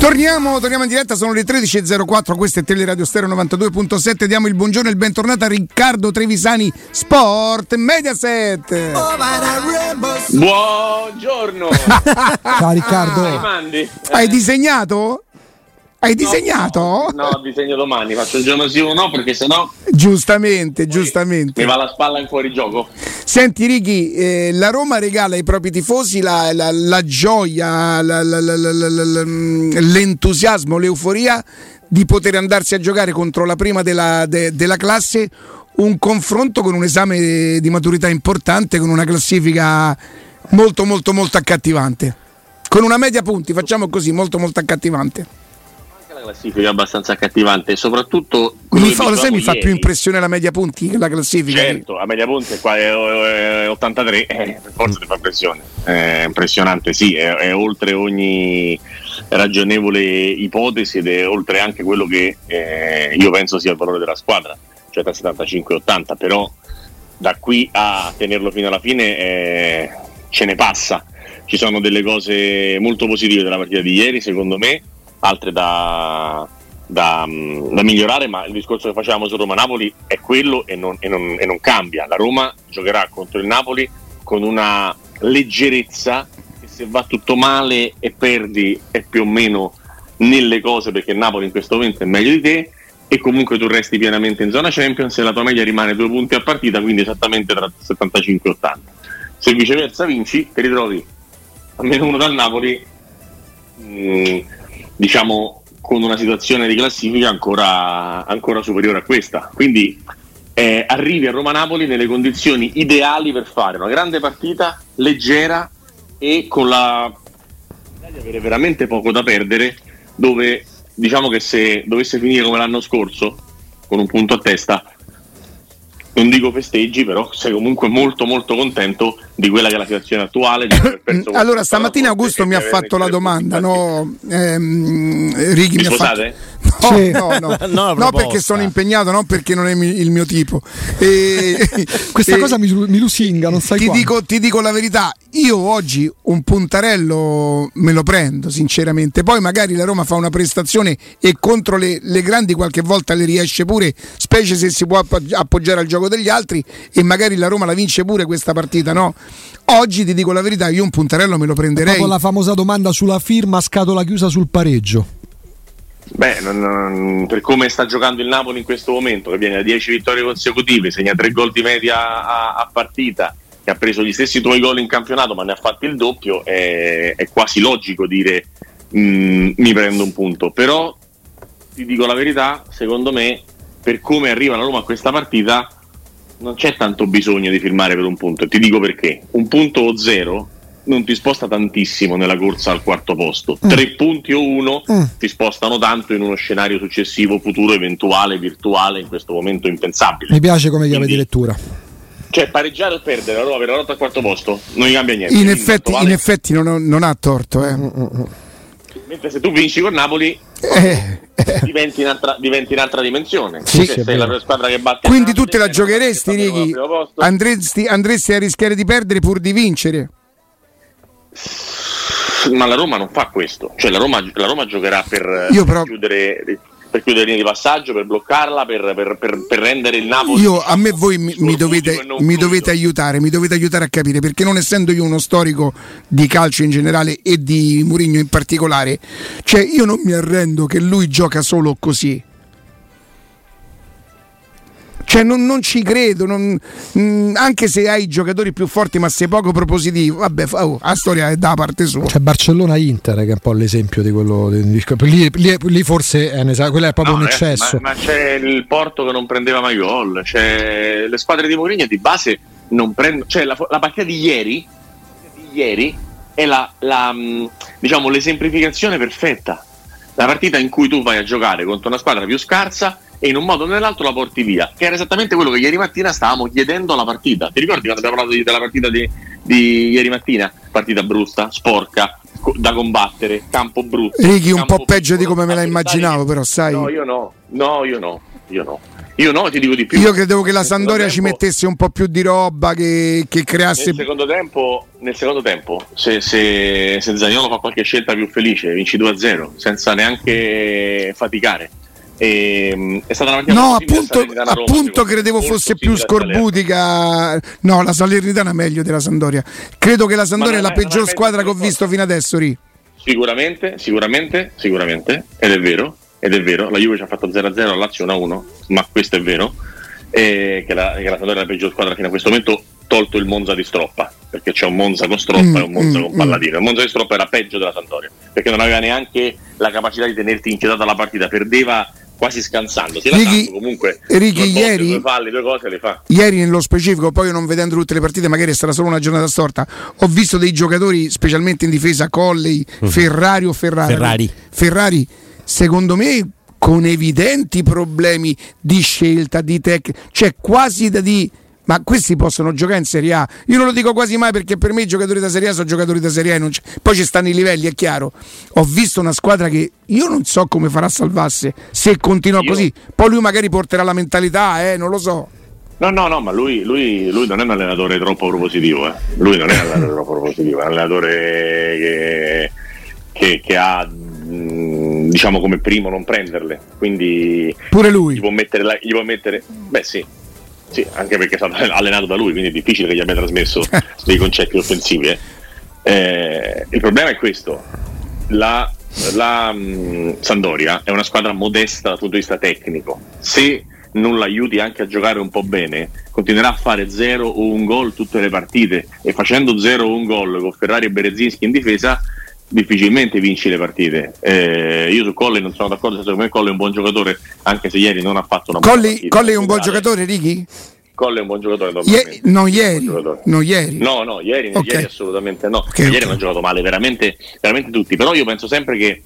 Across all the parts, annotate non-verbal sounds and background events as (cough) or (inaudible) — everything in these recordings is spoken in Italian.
Torniamo, torniamo in diretta, sono le 13.04, questo è Teleradio Stereo 92.7, diamo il buongiorno e il bentornato a Riccardo Trevisani, Sport Mediaset. Buongiorno. (laughs) Ciao Riccardo. Ah, Hai disegnato? Hai disegnato? No, no, disegno domani, faccio il giorno sì o no perché sennò... Giustamente, giustamente. Mi va la spalla in fuori gioco. Senti Righi, eh, la Roma regala ai propri tifosi la, la, la gioia, la, l'entusiasmo, l'euforia di poter andarsi a giocare contro la prima della, de, della classe un confronto con un esame di maturità importante, con una classifica molto molto molto accattivante. Con una media punti, facciamo così, molto molto accattivante la classifica è abbastanza accattivante, soprattutto mi fa, sai, mi fa più impressione la media punti che la classifica. Certo, la media punti qua è, è 83, eh, per forza ti fa impressione. È impressionante, sì, è, è, oltre ogni ragionevole ipotesi ed è oltre anche quello che eh, io penso sia il valore della squadra, cioè da 75 80, però da qui a tenerlo fino alla fine eh, ce ne passa. Ci sono delle cose molto positive della partita di ieri, secondo me altre da, da, mm, da, migliorare, ma il discorso che facevamo su Roma-Napoli è quello e non, e, non, e non, cambia. La Roma giocherà contro il Napoli con una leggerezza che se va tutto male e perdi è più o meno nelle cose perché il Napoli in questo momento è meglio di te e comunque tu resti pienamente in zona Champions e la tua media rimane due punti a partita, quindi esattamente tra 75 e 80. Se viceversa vinci, ti ritrovi a meno uno dal Napoli. Mh, mm, diciamo con una situazione di classifica ancora, ancora superiore a questa. Quindi eh, arrivi a Roma-Napoli nelle condizioni ideali per fare una grande partita, leggera e con la di avere veramente poco da perdere, dove diciamo che se dovesse finire come l'anno scorso, con un punto a testa, non dico festeggi, però sei comunque molto molto contento di quella che è la situazione attuale. allora stamattina Augusto mi ha fatto la domanda, no? Ehm, Righi mi, mi ha fatto... No, sì. no, no. (laughs) no, no, perché sono impegnato, non perché non è il mio tipo. E, (laughs) Questa e, cosa mi, mi, lusinga, non sai ti dico, ti dico, la verità, io oggi un puntarello me lo prendo, sinceramente. Poi magari la Roma fa una prestazione e contro le, le grandi qualche volta le riesce pure, specie se si può appoggiare al gioco degli altri e magari la Roma la vince pure questa partita, no? Oggi ti dico la verità, io un puntarello me lo prenderei. Dopo la famosa domanda sulla firma scatola chiusa sul pareggio. Beh, non, non, per come sta giocando il Napoli in questo momento, che viene da 10 vittorie consecutive, segna 3 gol di media a, a, partita, che ha preso gli stessi tuoi gol in campionato, ma ne ha fatti il doppio, è, è quasi logico dire mh, mm, mi prendo un punto. Però ti dico la verità, secondo me, per come arriva la Roma a questa partita, non c'è tanto bisogno di firmare per un punto. Ti dico perché. Un punto o zero non ti sposta tantissimo nella corsa al quarto posto. Mm. Tre punti o uno mm. ti spostano tanto in uno scenario successivo, futuro, eventuale, virtuale, in questo momento impensabile. Mi piace come chiave di lettura. Cioè, pareggiare o perdere, allora avere la lotta al quarto posto non gli cambia niente. In effetti, in effetti non, non, ha torto. Eh. Mm, Mentre se tu vinci con Napoli, eh, eh. (laughs) Diventi, in altra, diventi, in altra, dimensione. Sì, sì, sei la squadra che batte Quindi tu te la giocheresti, Righi? Andresti, andresti a rischiare di perdere pur di vincere? Ma la Roma non fa questo, cioè la Roma, la Roma giocherà per, Io però... chiudere per chiudere linee di passaggio, per bloccarla, per, per, per, per, rendere il Napoli. Io a me voi mi, mi, dovete, mi dovete, aiutare, mi dovete aiutare a capire perché non essendo io uno storico di calcio in generale e di Murigno in particolare, cioè io non mi arrendo che lui gioca solo così. Cioè non, non ci credo, non, mh, mm, anche se hai giocatori più forti ma sei poco propositivo, vabbè, oh, la storia è da parte sua. C'è Barcellona-Inter che è un po' l'esempio di quello, di, lì, lì, lì, forse è, un, quello è proprio no, un eccesso. Ma, ma, c'è il Porto che non prendeva mai gol, c'è le squadre di Mourinho di base non prendono, cioè la, la partita di ieri, di ieri è la, la, mm, diciamo, l'esemplificazione perfetta. La partita in cui tu vai a giocare contro una squadra più scarsa e in un modo o nell'altro la porti via, che era esattamente quello che ieri mattina stavamo chiedendo alla partita. Ti ricordi quando abbiamo parlato della partita di, di ieri mattina? Partita brutta, sporca, da combattere, campo brutto. Righi un po' peggio di come me la immaginavo, però sai. No, io no, no, io no, io no. Io no, ti dico di più. Io credevo che la Sandoria tempo, ci mettesse un po' più di roba, che, che creasse. Nel secondo tempo, nel secondo tempo se, se, se Zagnolo fa qualche scelta più felice, vinci 2-0, senza neanche faticare. E, ehm, è stata una partita no appunto, Roma, appunto credevo fosse più scorbutica no la Salernitana meglio della Sandoria credo che la Sandoria è la peggior squadra che ho visto fino adesso Ri. sicuramente sicuramente sicuramente. Ed è vero ed è vero. La Juve ci ha fatto 0-0 a Lazio 1-1 ma questo è vero. E che, la, che la Sandoria è la peggior squadra fino a questo momento tolto il Monza di Stroppa perché c'è un Monza con Stroppa mm, e un Monza mm, con Palladino. il Monza di Stroppa era peggio della Sandoria perché non aveva neanche la capacità di tenerti inchiodata la partita perdeva quasi scansando. Ricky, comunque Ricky, ieri, due falli, due cose le fa. Ieri nello specifico, poi non vedendo tutte le partite, magari è stata solo una giornata storta. Ho visto dei giocatori, specialmente in difesa, Colley, uh Ferrari o Ferrari. Ferrari. Ferrari, secondo me con evidenti problemi di scelta, di tecnica, cioè quasi da di ma questi possono giocare in Serie A. Io non lo dico quasi mai perché per me i giocatori da Serie A sono giocatori da Serie A. Poi ci stanno i livelli, è chiaro. Ho visto una squadra che io non so come farà a salvarsi se continua io... così. Poi lui magari porterà la mentalità, eh, non lo so. No, no, no, ma lui, lui, lui, non è un allenatore troppo propositivo. Eh. Lui non è un allenatore troppo propositivo, è un allenatore che, che, che ha diciamo come primo non prenderle. Quindi pure lui gli può mettere, gli può mettere beh sì, sì, anche perché è stato (laughs) allenato da lui, quindi è difficile che gli abbia trasmesso (laughs) dei concetti offensivi. Eh. Eh, il problema è questo: la, la mh, Sandoria è una squadra modesta dal punto di vista tecnico. Se non l'aiuti anche a giocare un po' bene, continuerà a fare 0 o un gol tutte le partite e facendo 0 o un gol con Ferrari e Berezinski in difesa difficilmente vinci le partite. Eh, io su Colli non sono d'accordo, secondo me Colli è un buon giocatore, anche se ieri non ha fatto una buona partita. Colli è un buon giocatore, Righi? Colli è un buon giocatore. Ie- no, ieri. no, ieri. No, no, ieri, okay. ieri assolutamente no. Okay, ieri okay. hanno giocato male, veramente, veramente tutti. Però io penso sempre che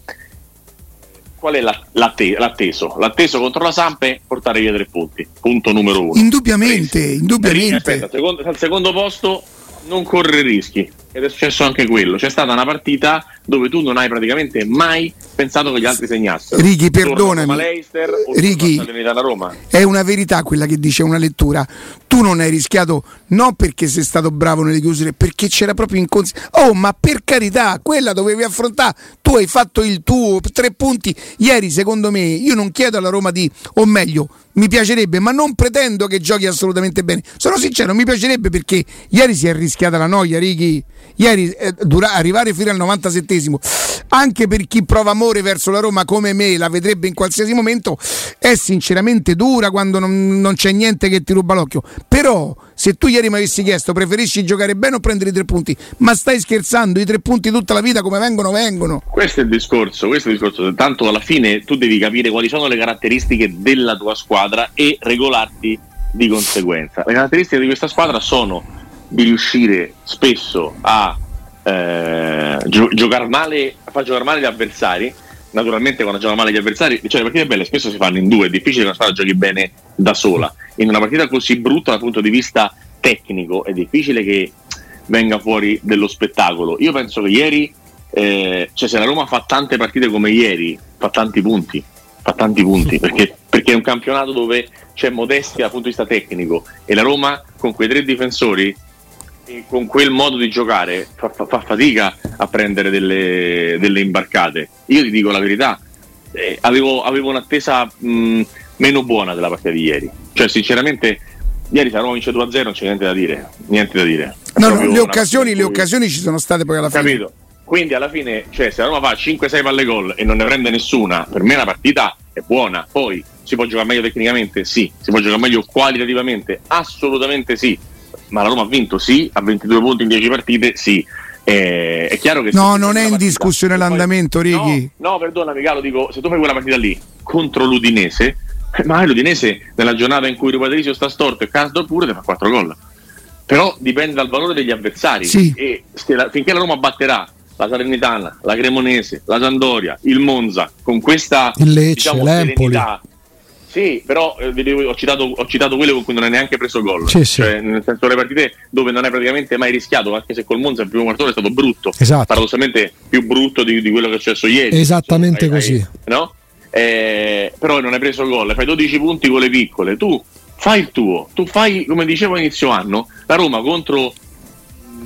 qual è l'atte- l'atteso? L'atteso contro la Sampe portare via tre punti. Punto numero uno. Indubbiamente, indubbiamente. Aspetta, secondo, al secondo posto non corre rischi ed è successo anche quello. C'è stata una partita dove tu non hai praticamente mai pensato che gli altri segnassero. Righi, perdonami. Righi, è una verità quella che dice una lettura. Tu non hai rischiato non perché sei stato bravo nelle chiusure, perché c'era proprio inconscienza. Oh, ma per carità, quella dovevi affrontare. Tu hai fatto il tuo tre punti ieri, secondo me. Io non chiedo alla Roma di, o meglio, mi piacerebbe, ma non pretendo che giochi assolutamente bene. Sono sincero, mi piacerebbe perché ieri si è rischiata la noia, Righi. Ieri eh, dura, arrivare fino al 97 anche per chi prova amore verso la Roma come me, la vedrebbe in qualsiasi momento, è sinceramente dura quando non, non c'è niente che ti ruba l'occhio. Però se tu ieri mi avessi chiesto preferisci giocare bene o prendere i tre punti, ma stai scherzando, i tre punti tutta la vita come vengono, vengono. Questo è il discorso, questo è il discorso. Tanto alla fine tu devi capire quali sono le caratteristiche della tua squadra e regolarti di conseguenza. Le caratteristiche di questa squadra sono di riuscire spesso a eh, gio- giocare male, a far giocare male gli avversari. Naturalmente, quando giocano male gli avversari, cioè le partite belle spesso si fanno in due, è difficile che una squadra giochi bene da sola. In una partita così brutta dal punto di vista tecnico, è difficile che venga fuori dello spettacolo. Io penso che ieri, eh, cioè se la Roma fa tante partite come ieri, fa tanti punti, fa tanti punti perché, perché, è un campionato dove c'è modestia dal punto di vista tecnico e la Roma con quei tre difensori con quel modo di giocare fa, fa, fa fatica a prendere delle, delle, imbarcate. Io ti dico la verità, eh, avevo, avevo, un'attesa mh, meno buona della partita di ieri. Cioè, sinceramente, ieri se Roma vince 2-0 non c'è niente da dire. Niente da dire. No, no, le, occasioni, le occasioni ci sono state poi alla fine. Capito? Quindi alla fine, cioè, se la Roma fa 5-6 palle gol e non ne prende nessuna, per me la partita è buona. Poi si può giocare meglio tecnicamente? Sì. Si può giocare meglio qualitativamente? Assolutamente sì ma la Roma ha vinto sì, ha 22 punti in 10 partite sì. Eh, è chiaro che no, non è in discussione l'andamento, Righi. No, no, perdonami, Calo, dico, se tu fai quella partita lì contro l'Udinese, (laughs) magari l'Udinese nella giornata in cui Rui Patrizio sta storto e Casdor pure ti fa 4 gol. Però dipende dal valore degli avversari. Sì. E la, finché la Roma batterà la Salernitana, la Cremonese, la Sandoria, il Monza con questa il Lecce, diciamo, serenità sì, però eh, ho, citato, ho, citato, quelle con cui non hai neanche preso gol. Sì, sì. Cioè, nel senso, le partite dove non hai praticamente mai rischiato, anche se col Monza il primo quarto è stato brutto. Esatto. Paradossalmente più brutto di, di quello che è successo ieri. Esattamente hai, così. Hai, no? eh, però non hai preso gol, fai 12 punti con le piccole, tu fai il tuo, tu fai come dicevo inizio anno, la Roma contro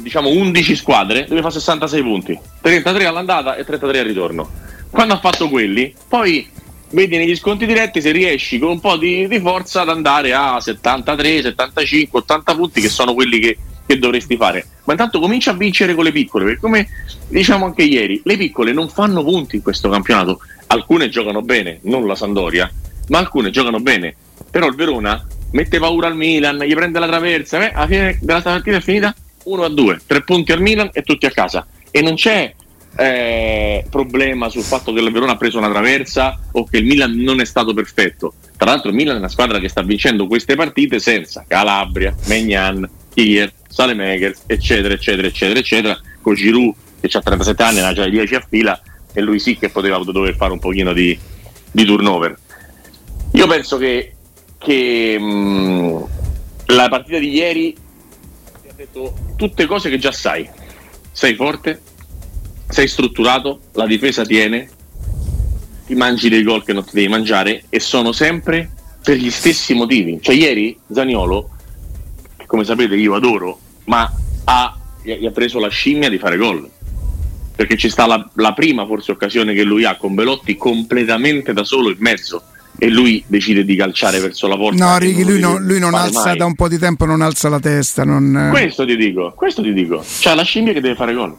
diciamo 11 squadre deve fare 66 punti, 33 all'andata e 33 al ritorno. Quando ha fatto quelli, poi vedi negli sconti diretti se riesci con un po' di, di forza ad andare a 73, 75, 80 punti che sono quelli che, che, dovresti fare. Ma intanto comincia a vincere con le piccole, perché come diciamo anche ieri, le piccole non fanno punti in questo campionato. Alcune giocano bene, non la Sandoria, ma alcune giocano bene. Però il Verona mette paura al Milan, gli prende la traversa, eh, alla fine della partita è finita 1 a 2, 3 punti al Milan e tutti a casa. E non c'è eh, problema sul fatto che il Verona ha preso una traversa o che il Milan non è stato perfetto. Tra l'altro il Milan è una squadra che sta vincendo queste partite senza Calabria, Megnan, Kier, Salemakers, eccetera, eccetera, eccetera, eccetera, con Giroud che ha 37 anni, ne ha già 10 a fila e lui sì che poteva dover fare un pochino di, di turnover. Io penso che, che mh, la partita di ieri ti ha detto tutte cose che già sai. Sei forte, sei strutturato, la difesa tiene, ti mangi dei gol che non ti devi mangiare e sono sempre per gli stessi motivi. Cioè ieri Zaniolo, come sapete io adoro, ma ha, gli ha preso la scimmia di fare gol. Perché ci sta la, la prima forse occasione che lui ha con Belotti completamente da solo in mezzo e lui decide di calciare verso la porta. No, Righi, lui, no, lui, non alza mai. da un po' di tempo, non alza la testa. Non... Questo ti dico, questo ti dico. C'ha la scimmia che deve fare gol.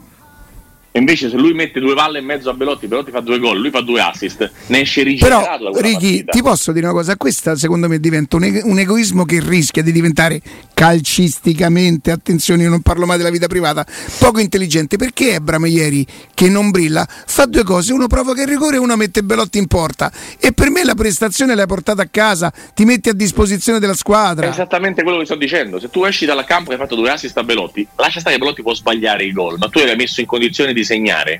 E invece se lui mette due palle e mezzo a Belotti, Belotti fa due gol, lui fa due assist, ne esce rigenerato Però, Ricky, ti posso dire una cosa, questa secondo me diventa un, e- un, egoismo che rischia di diventare calcisticamente, attenzione io non parlo mai della vita privata, poco intelligente, perché Ebram ieri che non brilla fa due cose, uno provoca il rigore e uno mette Belotti in porta. E per me la prestazione l'hai portata a casa, ti metti a disposizione della squadra. È esattamente quello che sto dicendo, se tu esci dal campo e hai fatto due assist a Belotti, lascia stare che Belotti può sbagliare i gol, ma tu l'hai messo in condizione di di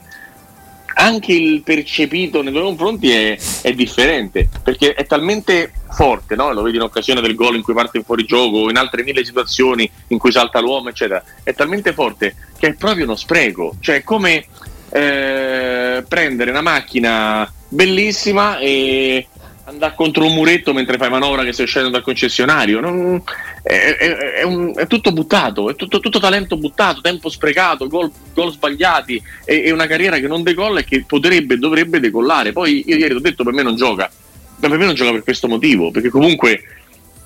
anche il percepito nei tuoi confronti è, è, differente perché è talmente forte, no? lo vedi in occasione del gol in cui parte in fuorigioco, in altre mille situazioni in cui salta l'uomo, eccetera. È talmente forte che è proprio uno spreco, cioè è come eh, prendere una macchina bellissima e andare contro un muretto mentre fai manovra che stai uscendo dal concessionario. Non, è, è, è, un, è, tutto buttato, è tutto, tutto, talento buttato, tempo sprecato, gol, gol sbagliati. È, una carriera che non decolla e che potrebbe e dovrebbe decollare. Poi io ieri ho detto per me non gioca, ma per me non gioca per questo motivo, perché comunque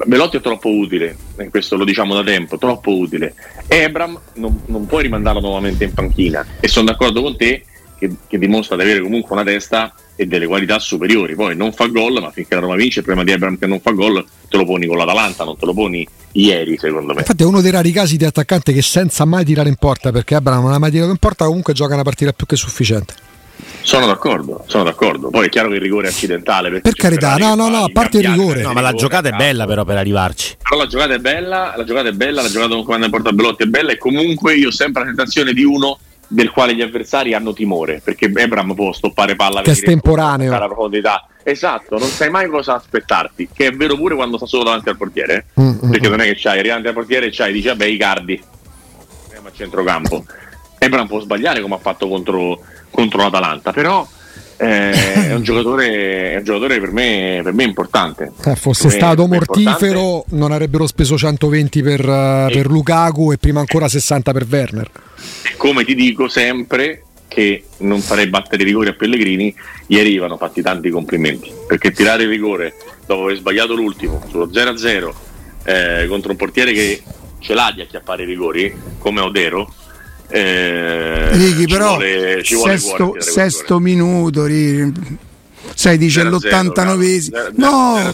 Belotti è troppo utile, questo lo diciamo da tempo, troppo utile. Ebram non, non puoi rimandarlo nuovamente in panchina e sono d'accordo con te che, che dimostra di avere comunque una testa e delle qualità superiori. Poi non fa gol, ma finché la Roma vince, problema di Abraham che non fa gol, te lo poni con l'Atalanta, non te lo poni ieri, secondo me. Infatti è uno dei rari casi di attaccante che senza mai tirare in porta, perché Abraham non ha mai tirato in porta, comunque gioca una partita più che sufficiente. Sono d'accordo, sono d'accordo. Poi è chiaro che il rigore è accidentale. Per carità, no, no, no, a parte il rigore. No, ma la giocata è bella però per arrivarci. Però la giocata è bella, la giocata è bella, la giocata con comando in porta Belotti è bella e comunque io ho sempre la sensazione di uno del quale gli avversari hanno timore, perché Ebram può stoppare palla che è estemporaneo. La profondità. Esatto, non sai mai cosa aspettarti, che è vero pure quando sta solo davanti al portiere, mm, mm perché non è che c'hai, davanti al portiere c'hai, dici vabbè i cardi, andiamo a centrocampo. Ebram può sbagliare come ha fatto contro, contro l'Atalanta, però eh, è, un giocatore, è un giocatore per me, per me importante. Eh, fosse per stato me, mortifero non avrebbero speso 120 per, e, per Lukaku e prima ancora 60 per Werner. Come ti dico sempre che non farei battere i rigori a Pellegrini, ieri vanno fatti tanti complimenti, perché tirare il rigore dopo aver sbagliato l'ultimo sullo 0-0 eh, contro un portiere che ce l'ha di acchiappare i rigori, come Odero, eh, Righi, però vuole, sesto, sesto minuto, Righi sai dice l'89esimo no.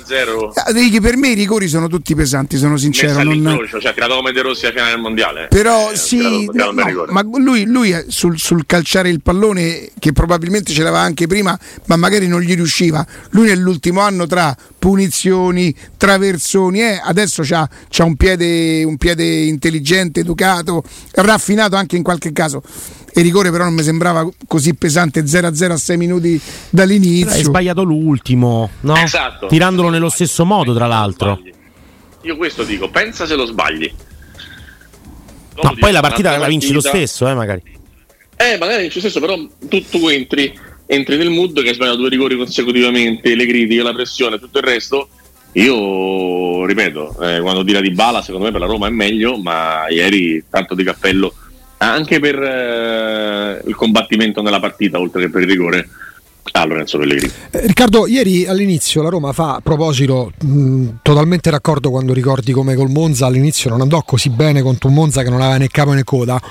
Righi, per me i rigori sono tutti pesanti sono sincero non... cioè tirato come De Rossi a finale del mondiale. Però eh, sì no, ma lui, lui sul, sul, calciare il pallone che probabilmente ce l'aveva anche prima ma magari non gli riusciva. Lui nell'ultimo anno tra punizioni traversoni eh, adesso c'ha, c'ha un, piede, un piede intelligente educato raffinato anche in qualche caso e rigore però non mi sembrava così pesante 0-0 a 6 minuti dall'inizio. Hai sbagliato l'ultimo, no? Esatto. Tirandolo nello stesso modo, tra l'altro. Io questo dico, pensa se lo sbagli. Dopo no, poi la partita la vinci lo stesso, eh, magari. Eh, magari vinci lo stesso, però tu, tu entri entri nel mood che hai sbagliato due rigori consecutivamente, le critiche, la pressione, tutto il resto. Io ripeto, eh, quando tira di bala, secondo me per la Roma è meglio, ma ieri tanto di cappello anche per eh, il combattimento nella partita, oltre che per il rigore. a Lorenzo Pellegrini. Eh, Riccardo, ieri all'inizio la Roma fa a proposito, mh, totalmente d'accordo quando ricordi come col Monza all'inizio non andò così bene contro un Monza che non aveva né capo né coda.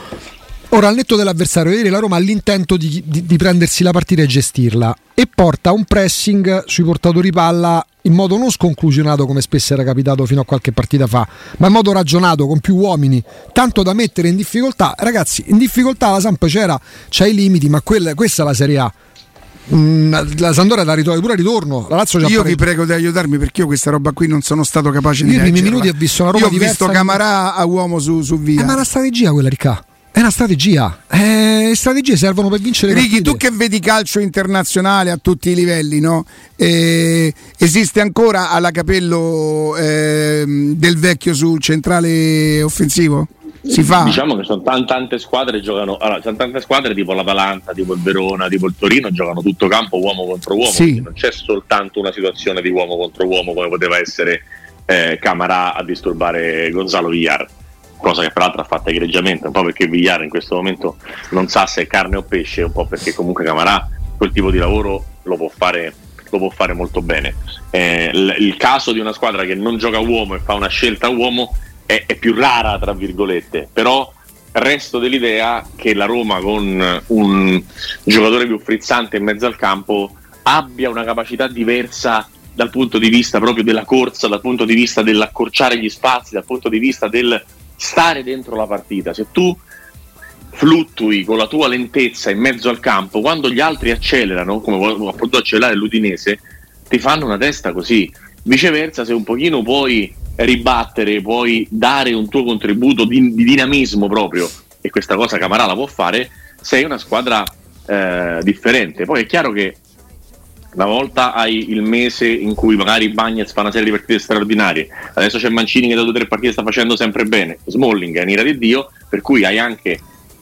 Ora, al netto dell'avversario, ieri la Roma ha l'intento di, di, di, prendersi la partita e gestirla e porta un pressing sui portatori palla in modo non sconclusionato come spesso era capitato fino a qualche partita fa, ma in modo ragionato, con più uomini, tanto da mettere in difficoltà. Ragazzi, in difficoltà la Samp c'era, c'ha i limiti, ma quella, questa è la Serie A. Mm, la Sandoria da ritorno, pure ritorno. La Lazio io vi prego di aiutarmi perché io questa roba qui non sono stato capace di Io i primi minuti ho visto una roba io ho visto Camarà a uomo su, su via. Eh, ma la strategia quella, Riccardo. È una strategia. Eh, strategie servono per vincere Ricky, tu che vedi calcio internazionale a tutti i livelli, no? eh, esiste ancora alla capello eh, del vecchio sul centrale offensivo? Si fa? Diciamo che sono tante, tante squadre giocano. Allora, sono tante squadre tipo l'Atalanta, tipo il Verona, tipo il Torino, giocano tutto campo uomo contro uomo. Sì. Non c'è soltanto una situazione di uomo contro uomo come poteva essere eh, Camarà a disturbare Gonzalo Villar cosa che peraltro ha fatto egregiamente, un po' perché Vigliare in questo momento non sa se è carne o pesce, un po' perché comunque Camarà quel tipo di lavoro lo può fare, lo può fare molto bene. Eh, l- il caso di una squadra che non gioca uomo e fa una scelta uomo è, è più rara, tra virgolette, però resto dell'idea che la Roma con un giocatore più frizzante in mezzo al campo abbia una capacità diversa dal punto di vista proprio della corsa, dal punto di vista dell'accorciare gli spazi, dal punto di vista del stare dentro la partita. Se tu fluttui con la tua lentezza in mezzo al campo, quando gli altri accelerano, come ha potuto accelerare l'Udinese, ti fanno una testa così. Viceversa, se un pochino puoi ribattere, puoi dare un tuo contributo di, di dinamismo proprio, e questa cosa Camarà la può fare, sei una squadra eh, differente. Poi è chiaro che una volta hai il mese in cui magari Bagnets fa una serie di partite straordinarie, adesso c'è Mancini che da due o tre partite sta facendo sempre bene, Smalling è in ira di Dio, per cui hai anche,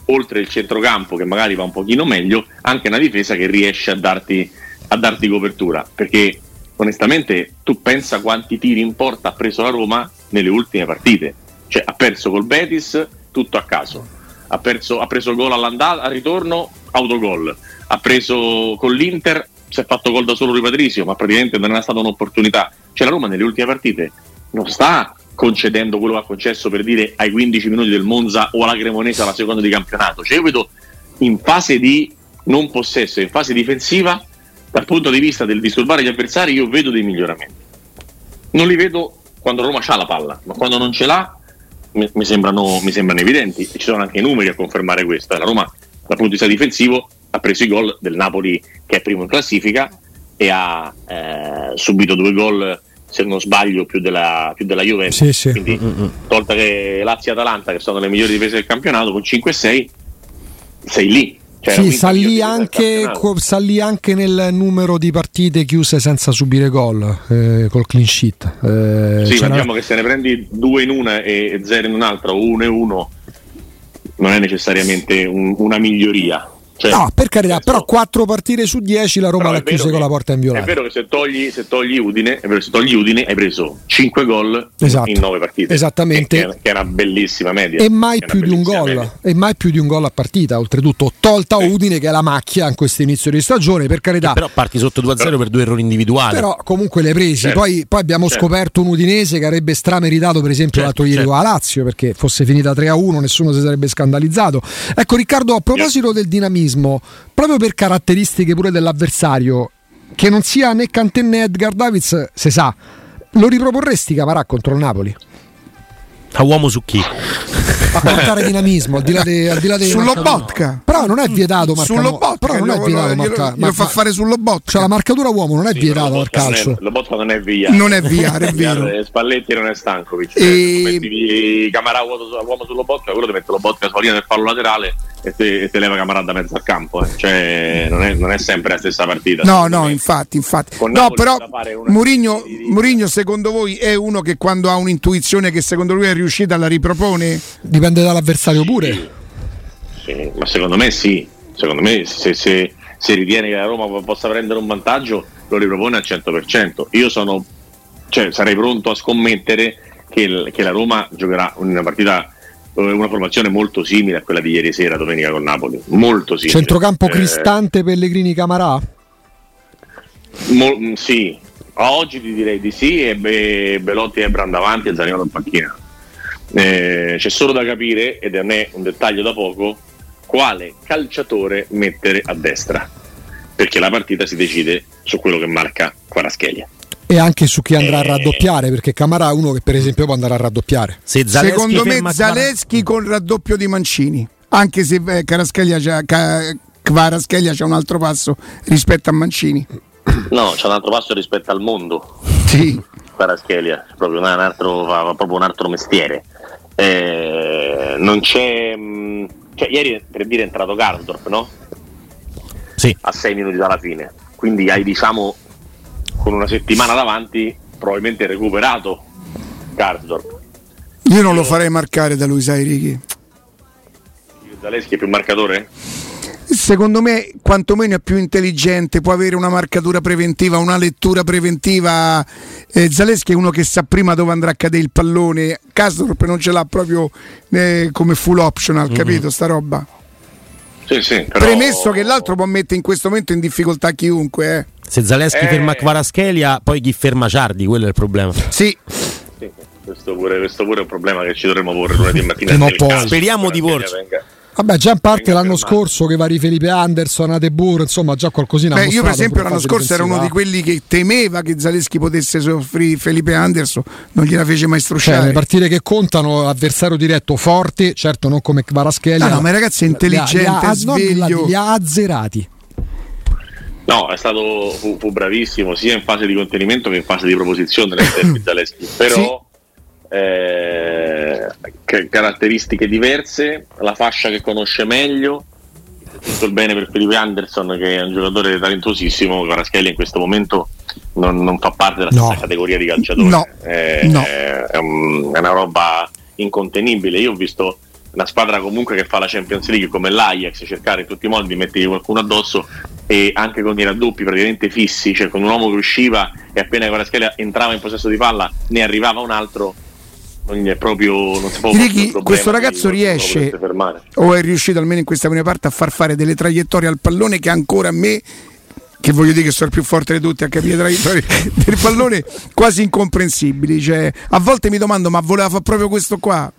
oltre il centrocampo che magari va un pochino meglio, anche una difesa che riesce a darti, a darti copertura, perché onestamente tu pensa quanti tiri in porta ha preso la Roma nelle ultime partite, cioè ha perso col Betis tutto a caso, ha, perso, ha preso il gol all'andata, al ritorno autogol, ha preso con l'Inter si è fatto gol da solo Rui Patrizio, ma praticamente non è stata un'opportunità. Cioè la Roma nelle ultime partite non sta concedendo quello che ha concesso per dire ai 15 minuti del Monza o alla Cremonese alla seconda di campionato. Cioè io vedo in fase di non possesso, in fase difensiva, dal punto di vista del disturbare gli avversari, io vedo dei miglioramenti. Non li vedo quando Roma ha la palla, ma quando non ce l'ha mi, sembrano, mi sembrano evidenti ci sono anche i numeri a confermare questo. La Roma dal punto di vista difensivo ha preso i gol del Napoli che è primo in classifica e ha eh, subito due gol se non sbaglio più della, più della Juventus sì, sì. quindi mm-hmm. tolta che Lazio e Atalanta che sono le migliori difese del campionato con 5-6 sei lì cioè, sì, sta lì, anche, sta lì, anche, nel numero di partite chiuse senza subire gol eh, col clean sheet. Eh, sì, ma diciamo che se ne prendi due in una e zero in un'altra o uno e uno non è necessariamente un, una miglioria. Cioè, no, per carità, però 4 partite su 10 la Roma l'ha chiusa con la porta inviolata. È vero che se togli, se togli, Udine, vero, se togli Udine hai preso 5 gol esatto. in 9 partite. Esattamente. Che, che, è una bellissima media. E mai più di un gol. E mai più di un gol a partita, oltretutto. Tolta eh. Udine che è la macchia in questo inizio di stagione, per carità. Che però parti sotto 2-0 però, per due errori individuali. Però comunque le presi. Certo. Poi, poi, abbiamo certo. scoperto un Udinese che avrebbe strameritato per esempio certo, l'altro ieri certo. la Lazio, perché fosse finita 3-1 nessuno si sarebbe scandalizzato. Ecco Riccardo, a proposito del dinamismo proprio per caratteristiche pure dell'avversario, che non sia né Cantè né Edgar Davids, se sa, lo riproporresti Camarà contro il Napoli? A uomo su chi? a portare dinamismo al di là di, al di là Sull'Obotka. Però non è vietato marcare. Sull'Obotka. Però non è vietato marcare. Lo, lo fa fare sull'Obotka. Cioè la marcatura uomo non è sì, vietato al calcio. L'Obotka non è via. Non è via, è (laughs) vero. Spalletti non è Stankovic. E... Cioè, metti Camarà uomo sull'Obotka, quello ti mette l'Obotka sulla linea del fallo laterale e te, e te leva Camarà da mezzo al campo. Eh. Cioè non è, non è, sempre la stessa partita. No, no, infatti, infatti. No, però Murigno, Murigno secondo voi è uno che quando ha un'intuizione che secondo lui è riuscita la ripropone? Dipende dall'avversario pure. Sì, ma secondo me sì. Secondo me se, se, se ritiene che la Roma possa prendere un vantaggio lo ripropone al 100%. Io sono, cioè, sarei pronto a scommettere che, che la Roma giocherà una partita eh, una formazione molto simile a quella di ieri sera domenica con Napoli molto simile centrocampo eh, Cristante Pellegrini Camarà mo, sì oggi ti direi di sì e Be, Belotti e davanti e Zaniolo in panchina eh, c'è solo da capire ed è a me un dettaglio da poco quale calciatore mettere a destra. Perché la partita si decide su quello che marca Quaraschelia e anche su chi andrà a eh. raddoppiare perché Camarà è uno che per esempio può andare a raddoppiare. Secondo me Zaleschi con il raddoppio di Mancini. Anche se eh, c'ha, c'è un altro passo rispetto a Mancini. No c'è un altro passo rispetto al mondo. Sì. Kvaratskhelia proprio un altro, fa proprio un altro mestiere eh, non c'è mm, cioè, ieri per dire è entrato Garsdorp no? Sì. a sei minuti dalla fine quindi hai diciamo con una settimana davanti probabilmente recuperato Garsdorp io non lo farei marcare da lui sai Ricky Zaleschi è più marcatore? Secondo me quantomeno è più intelligente, può avere una marcatura preventiva, una lettura preventiva. Eh, Zaleschi è uno che sa prima dove andrà a cadere il pallone, Kasdorp non ce l'ha proprio eh, come full optional, mm-hmm. capito sta roba? Sì, sì, però... Premesso che l'altro può mettere in questo momento in difficoltà chiunque. Eh. Se Zaleschi eh... ferma Kvaraschelia, poi chi ferma Ciardi, quello è il problema. Sì. sì questo, pure, questo pure è un problema che ci dovremmo porre lunedì mattina. Speriamo di porci. Vabbè, già in parte l'anno scorso che vari Felipe Anderson, Adebur, insomma, già qualcosina. Beh, io per esempio l'anno scorso ero uno di quelli che temeva che Zaleschi potesse soffrire Felipe Anderson, non gliela fece mai strusciare. Cioè, le partite che contano, avversario diretto forte, certo non come Kvaraschelia. No, no, ma ragazzi è intelligente, li ha, li ha, sveglio. li ha azzerati. No, è stato, fu, fu, bravissimo sia in fase di contenimento che in fase di proposizione (coughs) Zaleschi, però... Sì eh, caratteristiche diverse, la fascia che conosce meglio. Tutto il bene per Felipe Anderson, che è un giocatore talentosissimo. Caraschelli in questo momento non, non fa parte della stessa no. categoria di calciatore. No. Eh, no. È, un, è, una roba incontenibile. Io ho visto una squadra comunque che fa la Champions League come l'Ajax cercare in tutti i modi di mettere qualcuno addosso e anche con i raddoppi praticamente fissi, cioè con un uomo che usciva e appena Caraschelli entrava in possesso di palla ne arrivava un altro non è proprio non si può Ricky, questo ragazzo riesce o è riuscito almeno in questa prima parte a far fare delle traiettorie al pallone che ancora a me che voglio dire che sono il più forte di tutti a capire traiettorie (laughs) del pallone quasi incomprensibili. Cioè, a volte mi domando ma voleva fare proprio questo qua?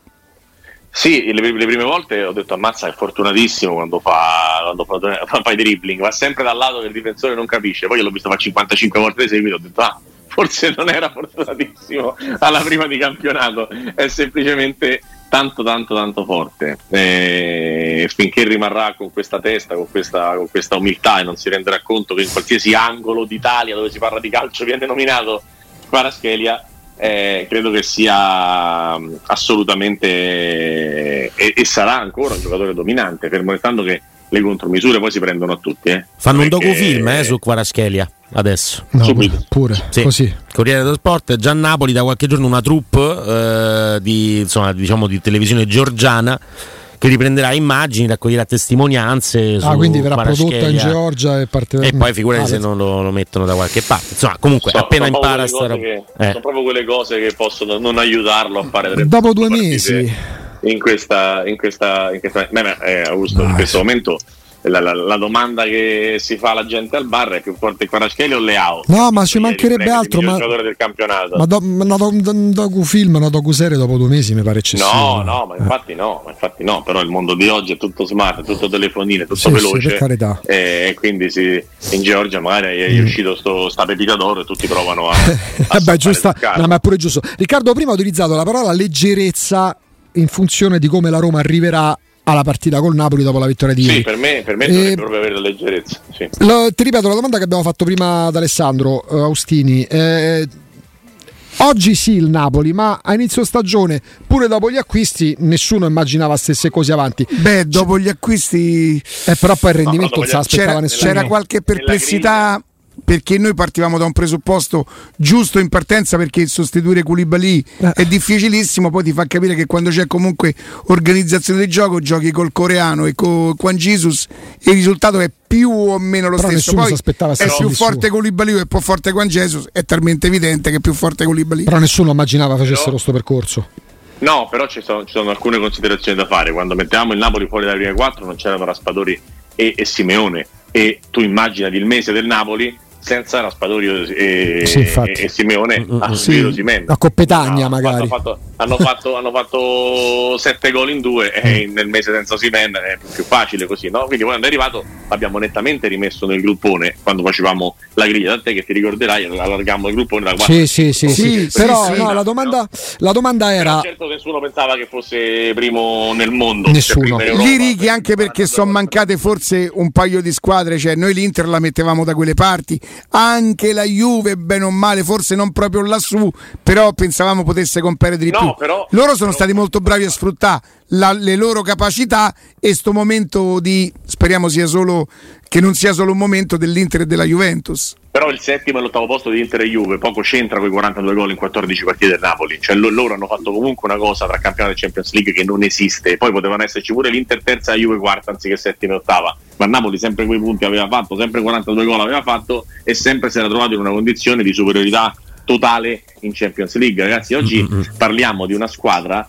Sì, le, le, prime volte ho detto ammazza è fortunatissimo quando fa, quando fa, fa, i dribbling, va sempre dal lato che il difensore non capisce, poi l'ho visto fare 55 volte di seguito, ho detto ah forse non era fortunatissimo alla prima di campionato, è semplicemente tanto tanto tanto forte. E finché rimarrà con questa testa con questa, con questa, umiltà e non si renderà conto che in qualsiasi angolo d'Italia dove si parla di calcio viene nominato Paraschelia eh, credo che sia mm, assolutamente e, e, sarà ancora un giocatore dominante fermo restando che le contromisure poi si prendono a tutti. Eh. Fanno Perché... un docufilm eh, su Quaraschelia adesso. No, Subito. Pure sì. così. Corriere dello Sport, già a Napoli da qualche giorno una troupe eh, di, insomma, diciamo, di televisione georgiana che riprenderà immagini, raccoglierà testimonianze. Ah, quindi verrà prodotta in Georgia e parte E poi figurati ah, se non lo, lo, mettono da qualche parte. Insomma, comunque, so, appena impara sta roba. Eh. Sono proprio quelle cose che possono non aiutarlo a fare Dopo due mesi in questa, in questa, in questa beh, eh, Augusto, in questo momento la, la, la, domanda che si fa la gente al bar è più forte Quaraschelli o Leao? No, ma ci mancherebbe altro. Ma, del campionato. ma do, una, do, un docufilm, una docuserie dopo due mesi mi pare eccessivo. No, no, ma infatti no, ma infatti no, però il mondo di oggi è tutto smart, tutto telefonine, tutto sì, veloce. Sì, per E, quindi sì, in Georgia magari è mm. uscito sto, sta pepita d'oro e tutti provano a... (laughs) a Beh, giusta, no, ma è pure giusto. Riccardo prima ha utilizzato la parola leggerezza in funzione di come la Roma arriverà alla partita col Napoli dopo la vittoria di ieri. Sì, per me, per me eh, proprio avere la leggerezza. Sì. Lo, ti ripeto la domanda che abbiamo fatto prima ad Alessandro uh, Austini. Eh, oggi sì il Napoli, ma a inizio stagione, pure dopo gli acquisti, nessuno immaginava stesse cose avanti. Beh, dopo gli acquisti... Eh, però poi il rendimento no, non si aspettava c'era, nessuno. C'era qualche perplessità perché noi partivamo da un presupposto giusto in partenza perché sostituire Koulibaly Eh. è difficilissimo, poi ti fa capire che quando c'è comunque organizzazione del gioco giochi col coreano e con Juan Jesus e il risultato è più o meno lo Però stesso. Poi si aspettava è più forte. Koulibaly o è più forte Juan Jesus, è talmente evidente che è più forte Koulibaly. Però nessuno immaginava facessero questo percorso. No, però ci sono, ci sono alcune considerazioni da fare. Quando mettevamo il Napoli fuori dalle prime quattro non c'erano Raspadori e, e Simeone. E tu immaginati il mese del Napoli senza Raspadori e, Sì, e- Simeone Mm, mm, a sì. subire Osimhen. A Coppa Italia, hanno magari. fatto- hanno, fatto, hanno fatto sette gol in due e nel mese senza Osimhen è più facile così, no? Quindi quando è arrivato l'abbiamo nettamente rimesso nel gruppone quando facevamo la griglia, tant'è che ti ricorderai allargammo il gruppone da quattro Sì, sì, sì, Sì, sì. sì, Però sì. no, la, domanda, la domanda era... certo nessuno pensava che fosse primo nel mondo. Nessuno. cioè Europa. Lì righi anche perché sono mancate forse un paio di squadre, cioè noi l'Inter la mettevamo da quelle parti, anche la Juve bene o male, forse non proprio lassù, però pensavamo potesse competere di No, più. però- Loro sono però- stati molto bravi a sfruttare la- le loro capacità e sto momento di, speriamo sia solo, che non sia solo un momento dell'Inter e della Juventus. Però il settimo e l'ottavo posto di Inter e Juve poco c'entra con i 42 gol in 14 partite del Napoli. Cioè lo- loro hanno fatto comunque una cosa tra campionato e Champions League che non esiste. Poi potevano esserci pure l'Inter terza e la Juve quarta anziché settima e ottava. Ma il Napoli sempre quei punti aveva fatto, sempre 42 gol aveva fatto e sempre si era trovato in una condizione di superiorità totale in Champions League. Ragazzi, oggi Mm-mm. parliamo di una squadra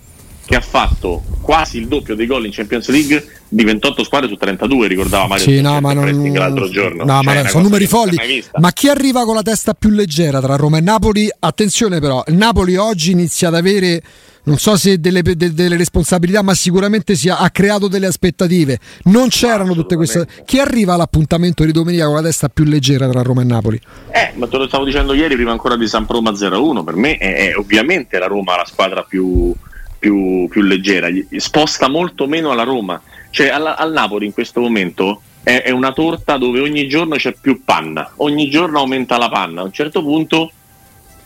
che ha fatto quasi il doppio dei gol in Champions League di 28 squadre su 32, ricordava Mario Sì, no, ma non, l'altro giorno. no, Cioè, ma sono numeri folli. Ma chi arriva con la testa più leggera tra Roma e Napoli? Attenzione, però, il Napoli oggi inizia ad avere. Non so se delle, de- delle responsabilità, ma sicuramente si ha, ha creato delle aspettative. Non c'erano tutte queste. Chi arriva all'appuntamento di domenica con la testa più leggera tra Roma e Napoli? Eh, ma te lo stavo dicendo ieri prima ancora di San Roma 0-1. Per me è, è ovviamente la Roma la squadra più, più, più leggera, sposta molto meno alla Roma. Cioè alla- al Napoli in questo momento è, è una torta dove ogni giorno c'è più panna, ogni giorno aumenta la panna. A un certo punto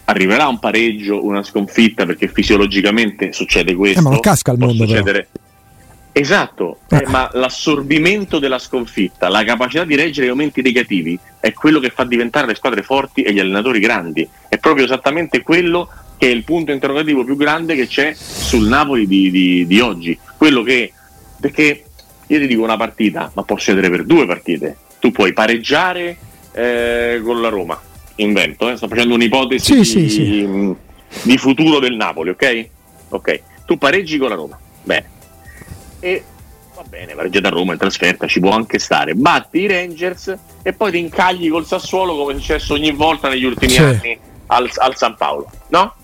arriverà un pareggio, una sconfitta, perché fisiologicamente succede questo. Eh, ma non casca al mondo, però. succedere- Esatto, eh, ma l'assorbimento della sconfitta, la capacità di reggere gli aumenti negativi è quello che fa diventare le squadre forti e gli allenatori grandi. È proprio esattamente quello che è il punto interrogativo più grande che c'è sul Napoli di, di- di oggi. Quello che, perché io ti dico una partita, ma può succedere per due partite. Tu puoi pareggiare eh, con la Roma, invento, eh, sto facendo un'ipotesi Sì, di, sì, sì. mh, di futuro del Napoli, ok? Ok, tu pareggi con la Roma, bene. E va bene, pareggiata a Roma in trasferta, ci può anche stare. Batti i Rangers e poi ti incagli col Sassuolo come è successo ogni volta negli ultimi anni al, al San Paolo, no?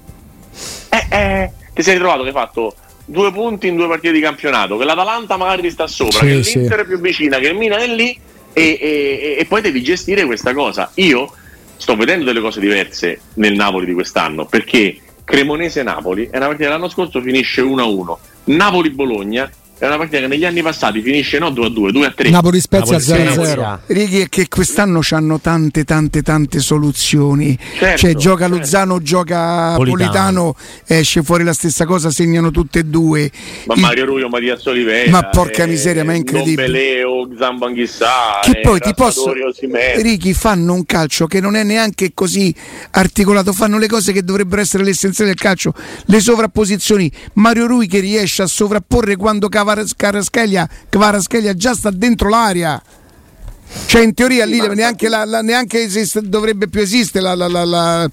Eh, ti sei ritrovato che hai fatto due punti in due partite di campionato, che l'Atalanta magari ti sta sopra, Sì, che sì. l'Inter è più vicina, che il Milan è lì e, e- e poi devi gestire questa cosa. Io sto vedendo delle cose diverse nel Napoli di quest'anno perché Cremonese-Napoli è una partita dell'anno scorso finisce 1-1, Napoli-Bologna è una partita che negli anni passati finisce no 2-2, 2-3. Napoli Spezia Napoli- 0-0. Righi è che quest'anno hanno tante tante tante soluzioni. Certo, cioè gioca certo. Luzano, gioca Politano. Politano, esce fuori la stessa cosa, segnano tutte e due. Ma Il- Mario Rubio, Mattia Oliveira, Ma porca miseria, ma è incredibile. Beleo, Zambanghissà, che poi ti posso. Righi fanno un calcio che non è neanche così articolato fanno le cose che dovrebbero essere l'essenziale del calcio le sovrapposizioni Mario Rui che riesce a sovrapporre quando Cavaras- Caraschelia Cavaраschelia già sta dentro l'area cioè in teoria lì neanche, la, la- neanche esiste- dovrebbe più esistere la, la- la-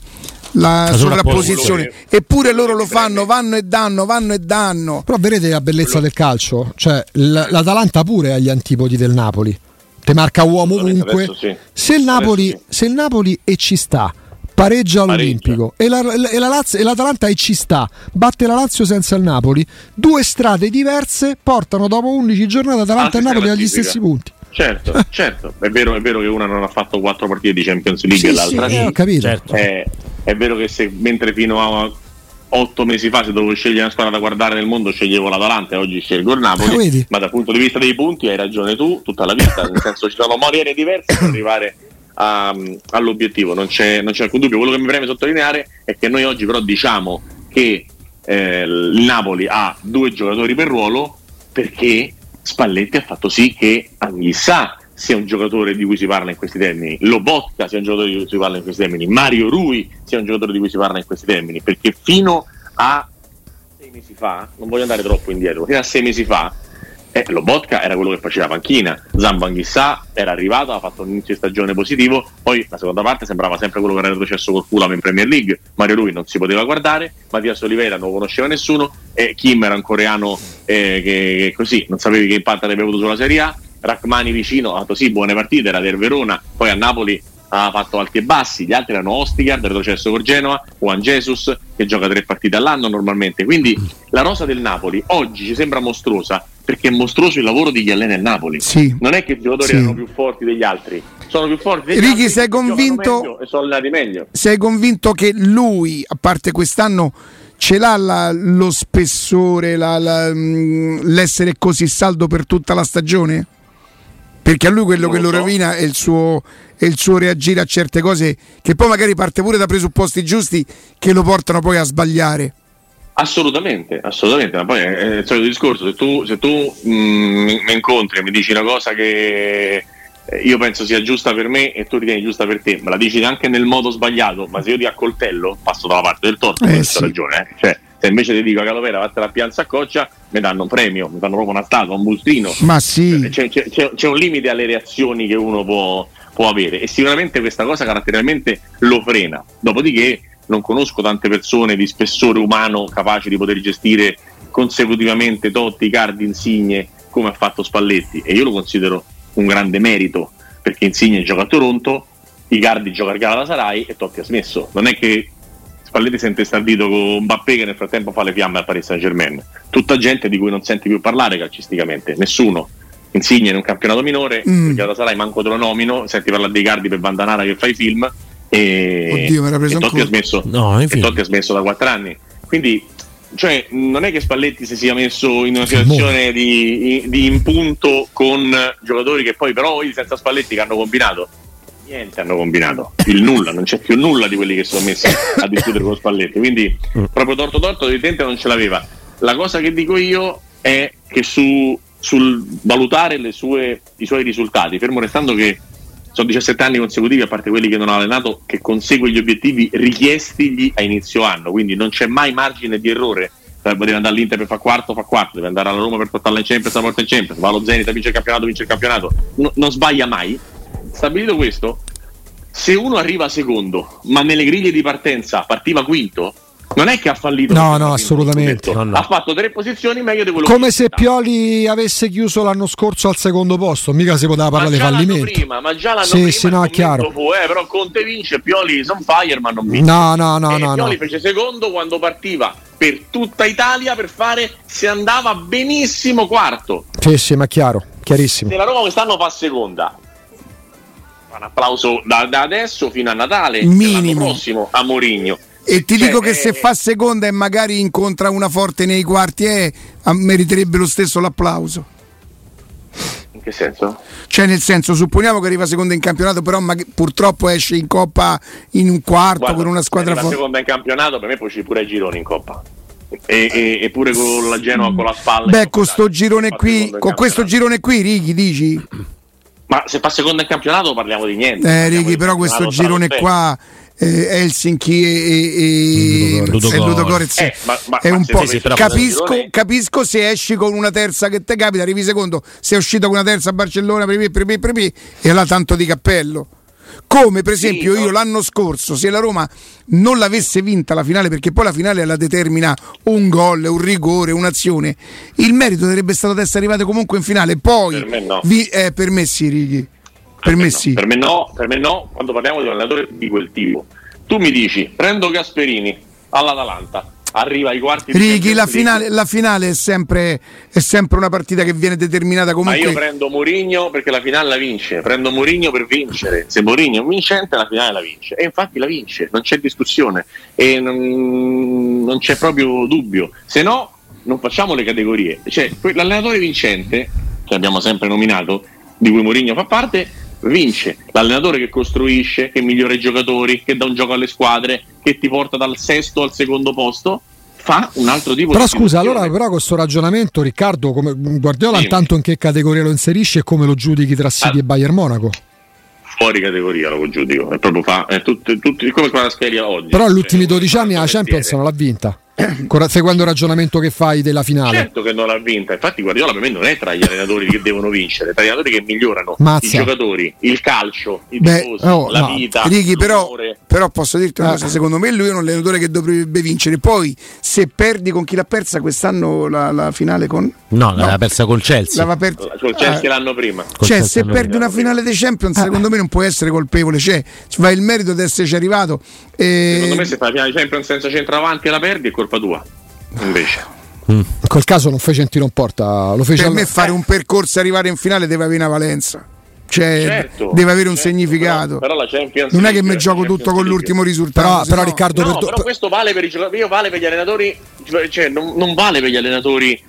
la- sovrapposizione eppure loro lo fanno vanno e danno vanno e danno Però vedete la bellezza del calcio? Cioè, l- l'Atalanta pure ha gli antipodi del Napoli. Te marca uomo ovunque. sì. Se, il Napoli, sì. se il Napoli e ci sta, pareggia all'Olimpico. E, la, e la Lazio- e l'Atalanta e ci sta, batte la Lazio senza il Napoli, due strade diverse portano dopo 11 giornate Atalanta Ah, e Napoli agli stessi punti. Certo, (laughs) certo, è vero, è vero che una non ha fatto quattro partite di Champions League Sì, e sì, l'altra eh, sì. ho capito. Certo. Eh, è vero che se mentre fino a otto mesi fa se dovevo scegliere una squadra da guardare nel mondo sceglievo l'Atalanta e oggi scelgo il Napoli. Ah, ma dal punto di vista dei punti hai ragione tu tutta la vita. (laughs) Nel senso ci sono maniere diverse per arrivare a- all'obiettivo non c'è, non c'è alcun dubbio. Quello che mi preme sottolineare è che noi oggi però diciamo che eh, il Napoli ha due giocatori per ruolo perché Spalletti ha fatto sì che Anghissà sia un giocatore di cui si parla in questi termini, Lobotka sia un giocatore di cui si parla in questi termini, Mario Rui sia un giocatore di cui si parla in questi termini, perché fino a sei mesi fa, non voglio andare troppo indietro, fino a sei mesi fa eh, Lobotka era quello che faceva panchina, Zambanghissà era arrivato, ha fatto un inizio di stagione positivo, poi la seconda parte sembrava sempre quello che era retrocesso col culo in Premier League, Mario Lui non si poteva guardare, Mattias Oliveira non lo conosceva nessuno e Kim era un coreano eh, che, che, così non sapevi che impatto avrebbe avuto sulla Serie A, Rachmani vicino ha fatto sì buone partite, era del Verona, poi a Napoli ha fatto alti e bassi, gli altri erano Ostigard, retrocesso con Genoa, Juan Jesus che gioca tre partite all'anno normalmente, quindi la rosa del Napoli oggi ci sembra mostruosa perché è mostruoso il lavoro di chi allena il Napoli. Sì. Non è che i giocatori sì. erano più forti degli altri, sono più forti degli Ricky, altri. sei convinto, e sono allenati meglio. Sei convinto che lui, a parte quest'anno, ce l'ha la, lo spessore, la, la, mm, l'essere così saldo per tutta la stagione? Perché a lui quello che lo so. rovina è il, suo, è il suo reagire a certe cose che poi magari parte pure da presupposti giusti che lo portano poi a sbagliare. Assolutamente, assolutamente, ma poi è il solito discorso, se tu, se tu mh, mi incontri e mi dici una cosa che eh, io penso sia giusta per me e tu ritieni giusta per te, me la dici anche nel modo sbagliato, ma se io ti accoltello passo dalla parte del torto, eh, sì. ragione, eh? cioè se invece ti dico a Calovera vattene a Piazza a Coccia mi danno un premio, mi danno proprio una statua, un bustrino, ma sì. c'è, c'è, c'è, un limite alle reazioni che uno può, può avere e sicuramente questa cosa caratterialmente lo frena, dopodiché non conosco tante persone di spessore umano capaci di poter gestire consecutivamente Totti, Cardi, Insigne come ha fatto Spalletti e io lo considero un grande merito perché Insigne gioca a Toronto, Icardi gioca a Galatasaray e Totti ha smesso. Non è che Spalletti si è intestardito con Mbappé che nel frattempo fa le fiamme al Paris Saint Germain. Tutta gente di cui non senti più parlare calcisticamente, nessuno. Insigne in un campionato minore, mm. Galatasaray manco te lo nomino, senti parlare di Icardi per Bandanara che fa i film e, Oddio, me preso e Totti, ha smesso, no, e Totti ha smesso da quattro anni. Quindi cioè, non è che Spalletti si sia messo in una situazione di, di, impunto con giocatori che poi però senza Spalletti che hanno combinato niente hanno combinato. Il nulla, non c'è più nulla di quelli che sono messi a discutere con Spalletti. Quindi mm. proprio torto torto evidente non ce l'aveva. La cosa che dico io è che su, sul valutare sue, i suoi risultati fermo restando che sono 17 anni consecutivi, a parte quelli che non ha allenato, che consegue gli obiettivi richiestigli a inizio anno, quindi non c'è mai margine di errore. Deve andare all'Inter per fare quarto, fa quarto, deve andare alla Roma per portarla in Champions, la porta in Champions, va allo Zenit, vince il campionato, vince il campionato. No, non sbaglia mai. Stabilito questo, se uno arriva secondo, ma nelle griglie di partenza partiva quinto, non è che ha fallito. No, no, assolutamente. No, no. Ha fatto tre posizioni meglio di quello Come se Pioli avesse chiuso l'anno scorso al secondo posto, mica si poteva parlare di fallimento. Prima, ma già l'anno sì, prima sì, no, è chiaro. Fu, eh, però Conte vince, Pioli sono fire, ma non vince. No, no, no, e no. Pioli no. fece secondo quando partiva per tutta Italia per fare se andava benissimo quarto. Sì, sì, ma chiaro, chiarissimo. Se la Roma quest'anno fa seconda, un applauso da, da adesso fino a Natale, Minimo. l'anno prossimo a Morigno. E ti Cioè, dico che se eh, fa seconda e magari incontra una forte nei quarti, eh, meriterebbe lo stesso l'applauso. In che senso? Cioè, nel senso, supponiamo che arriva seconda in campionato, però mag- purtroppo esce in coppa in un quarto Guarda, con una squadra se forte. seconda in campionato, per me poi ci pure ai gironi in coppa. E, e, e pure con la Genoa con la spalla. Beh, con sto girone qui, con questo girone qui, Righi, dici? Ma se fa seconda in campionato parliamo di niente. Eh, Righi, però questo girone qua, eh, Helsinki e, e, e, Ludogorets. e Ludogorets, Eh, ma- ma- è un se po'. però capisco, capisco se esci con una terza che te capita, arrivi secondo, sei uscito con una terza a Barcellona, per per per e allora tanto di cappello. Come per Sì, esempio no. io l'anno scorso, se la Roma non l'avesse vinta la finale, perché poi la finale la determina un gol, un rigore, un'azione, il merito sarebbe stato di essere arrivate comunque in finale. Poi, Per me no. vi- eh, per me sì, Righi. Per me sì. Per me no, per me no, quando parliamo di un allenatore di quel tipo. Tu mi dici, prendo Gasperini all'Atalanta, arriva ai quarti di Righi, la finale, la finale è, sempre, è sempre una partita che viene determinata Ma io comunque. prendo Mourinho perché la finale la vince, prendo Mourinho per vincere. Se Mourinho è un vincente, la finale la vince. E infatti la vince, non c'è discussione e non, non c'è proprio dubbio. Se no, non facciamo le categorie. Cioè, l'allenatore vincente, che abbiamo sempre nominato, di cui Mourinho fa parte, vince. L'allenatore che costruisce, che migliora i giocatori, che dà un gioco alle squadre, che ti porta dal sesto al secondo posto, fa un altro tipo però di scusa, allora però questo ragionamento Riccardo, come Guardiola Sì. intanto in che categoria lo inserisce e come lo giudichi tra City Ah. e Bayern Monaco? fuori categoria lo giudico è proprio fa è tutto, tutto- come quella scheria oggi Però negli ultimi Cioè, 12 anni la. Champions non l'ha vinta. (coughs) Seguendo il ragionamento che fai della finale. Certo che non l'ha vinta, infatti Guardiola per me non è tra gli allenatori che devono vincere, tra gli allenatori che migliorano Mazza. i giocatori, il calcio, i Beh, tifosi, oh, la no. vita, Righi, però, però posso dirti una Eh. cosa: secondo me lui è un allenatore che dovrebbe vincere. Poi, se perdi con chi l'ha persa quest'anno la, la finale con. No, l'aveva persa col Chelsea. L'aveva per- Col Chelsea Eh, l'anno prima. Col Cioè, Chelsea se perdi una finale dei Champions, secondo me non puoi essere colpevole. Cioè, va il merito di esserci arrivato. E... Secondo me se fai la finale di Champions senza centravanti e la perdi è colpa tua. Invece. In quel caso non fece un tiro in porta, lo fece per al- me fare un percorso e arrivare in finale deve avere una valenza. Cioè, Certo, deve avere un certo, significato. Però, però la Champions non è che mi gioco Champions tutto con l'ultimo risultato. Però, però no- Riccardo, No, per però questo vale per i giocatori, io vale per gli allenatori, cioè non, non vale per gli allenatori che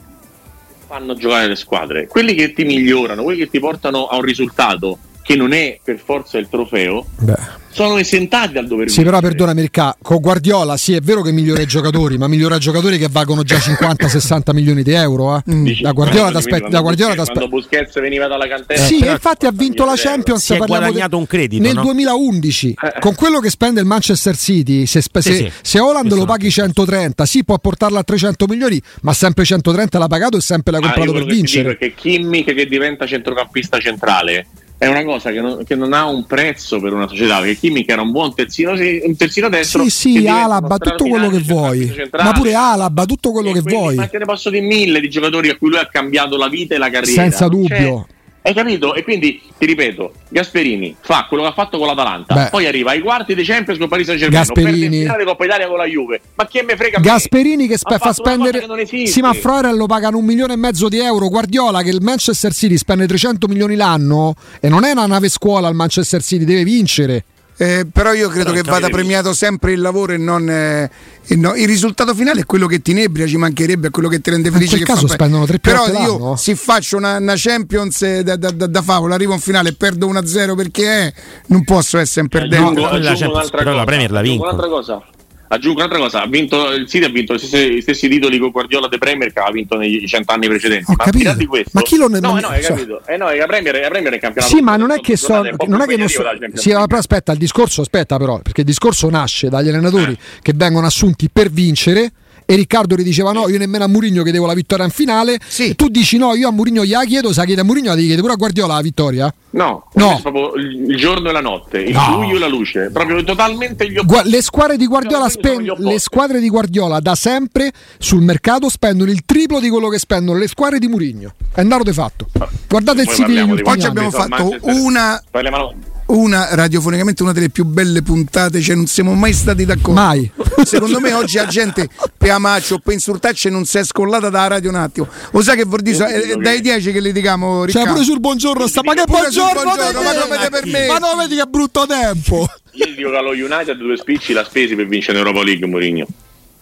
fanno giocare le squadre, quelli che ti migliorano, quelli che ti portano a un risultato che non è per forza il trofeo, Beh. sono esentati dal dover Sì, però vincere. perdonami, Ricca, con Guardiola sì, è vero che migliora i giocatori, ma migliora i giocatori che valgono già 50-60 (laughs) milioni di euro. eh. Dici, La Guardiola t'aspetta. quando La Guardiola Busquets-. Quando Busquets veniva dalla cantera. Sì, però- e infatti ha vinto la Champions. Si è parliamo guadagnato un credito, nel no? 2011. Eh. Con quello che spende il Manchester City, se, spe- Sì, se, sì. se Holland lo paghi 130, sì, può portarla a 300 milioni, ma sempre 130 l'ha pagato e sempre l'ha Ah, comprato per ti dico vincere. che Kimmich che diventa centrocampista centrale è una cosa che non, che non ha un prezzo per una società perché Kimmich era un buon terzino, un terzino destro Sì, sì, Alaba, tutto quello che vuoi. Ma pure Alaba, tutto quello E che quindi- vuoi. ma te ne posso dire mille di giocatori a cui lui ha cambiato la vita e la carriera Senza c'è- dubbio. Hai capito? E quindi ti ripeto, Gasperini fa quello che ha fatto con l'Atalanta, Beh. poi arriva ai quarti dei Champions con Paris Saint Germain, Gasperini. perde Coppa Italia con la Juve. Ma che me frega a me? Gasperini che Ha fa spendere che sì ma Freuler lo pagano un milione e mezzo di euro Guardiola che il Manchester City spende 300 milioni l'anno e non è una nave scuola il Manchester City deve vincere Eh, però io credo Però che vada premiato sempre il lavoro e non eh, e no- il risultato finale è quello che ti inebria, ci mancherebbe, è quello che ti rende in felice. quel che caso fa spendono tre Però io l'anno. se faccio una, una Champions eh, da, da, da, da favola, arrivo in finale e perdo 1-0 perché è, non posso essere un perdente. Aggiungo, No, quella aggiungo Champions, però la cosa, Premier la vincono. Un'altra cosa. Aggiungo un'altra cosa, ha vinto, il City ha vinto gli stessi, gli stessi titoli con Guardiola de Premier che aveva vinto negli cent'anni precedenti. Ho ma capito. di questo, Ma chi lo- no, non- eh no, hai capito. Eh no, la Premier, la Premier è il campionato. sì ma non è che so, non è che non so sì, aspetta il discorso aspetta però perché il discorso nasce dagli allenatori che vengono assunti per vincere e Riccardo gli diceva no io nemmeno a Murigno chiedevo la vittoria in finale Sì. e tu dici no io a Murigno gliela chiedo sa chiede a Murigno la devi chiedere pure a Guardiola la vittoria No, No. è proprio il il giorno e la notte, il No. buio e la luce, proprio totalmente gli Gua- le squadre di Guardiola spen- opposti. le squadre di Guardiola da sempre sul mercato spendono il triplo di quello che spendono le squadre di Murigno. È un dato di fatto. Guardate il Poi City di ultimi Oggi abbiamo fatto una, Parliamo- una radiofonicamente una delle più belle puntate, cioè non siamo mai stati d'accordo. Mai. Secondo me oggi la gente per amarci o per insultarci non si è scollata dalla radio un attimo. Lo sai che vuol dire? È, che- dai 10 che litighiamo, Cioè Riccardo. pure sul buongiorno sta ma che buongiorno, buongiorno, ma come te permetti? Ma non vedi che brutto tempo Io dico che allo United due spicci l'ha spesi per vincere l'Europa League Mourinho.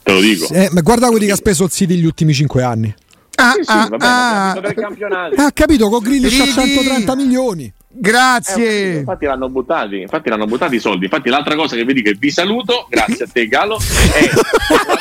Te lo dico. eh, ma guarda quelli che ha speso il City gli ultimi 5 anni Ah, Sì, sì, ah, va bene, ma ah. campionati. ha capito con Grillish a Ridi. 130 milioni Grazie. Infatti l'hanno buttati, infatti l'hanno buttati i soldi. Infatti l'altra cosa che vedi che vi saluto, grazie a te Galo, è (laughs)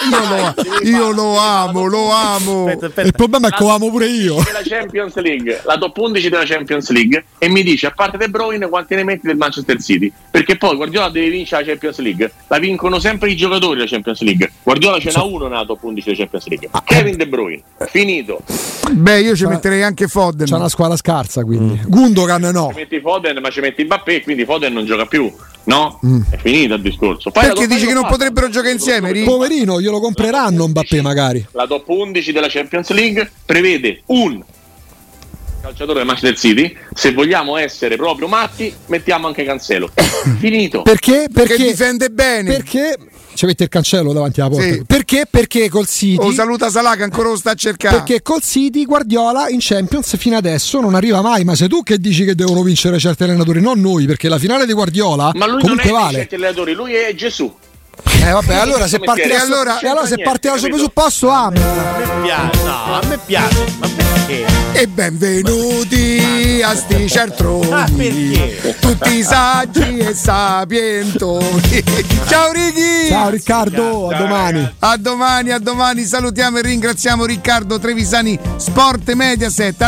Io lo, io lo amo, lo amo. Aspetta, aspetta. il problema è che lo amo pure io della Champions League, la top 11 della Champions League e mi dice a parte De Bruyne quanti ne metti del Manchester City perché poi Guardiola deve vincere la Champions League la vincono sempre i giocatori della Champions League Guardiola ce n'ha uno nella top 11 della Champions League Kevin De Bruyne finito Beh, io ci metterei anche Foden. c'è una squadra scarsa quindi Mm. Gundogan no metti Foden ma ci metti Mbappé quindi Foden non gioca più no? è finito il discorso Fai Perché dici che non fai- potrebbero giocare insieme, Ri? poverino glielo compreranno Mbappé magari la top 11 della Champions League prevede un calciatore del Manchester City se vogliamo essere proprio matti mettiamo anche Cancelo (coughs) finito perché? Perché perché difende bene. perché ci mette il cancello davanti alla porta Sì. perché? perché col City O saluta Salah che ancora lo sta a cercare. Perché col City Guardiola in Champions fino adesso non arriva mai. Ma sei tu che dici che devono vincere certi allenatori, non noi, perché la finale di Guardiola Ma lui comunque non è vale. certi allenatori, lui è Gesù. Eh vabbè, allora se parte, mestiere. allora, allora se parte dal suo presupposto. A me piace, no, a me piace, ma perché? E benvenuti a sti Ah, certroni, perché? tutti saggi e sapientoni. Ciao Righi! Ciao Riccardo, a domani. A domani, a domani salutiamo e ringraziamo Riccardo Trevisani, Sport Mediaset.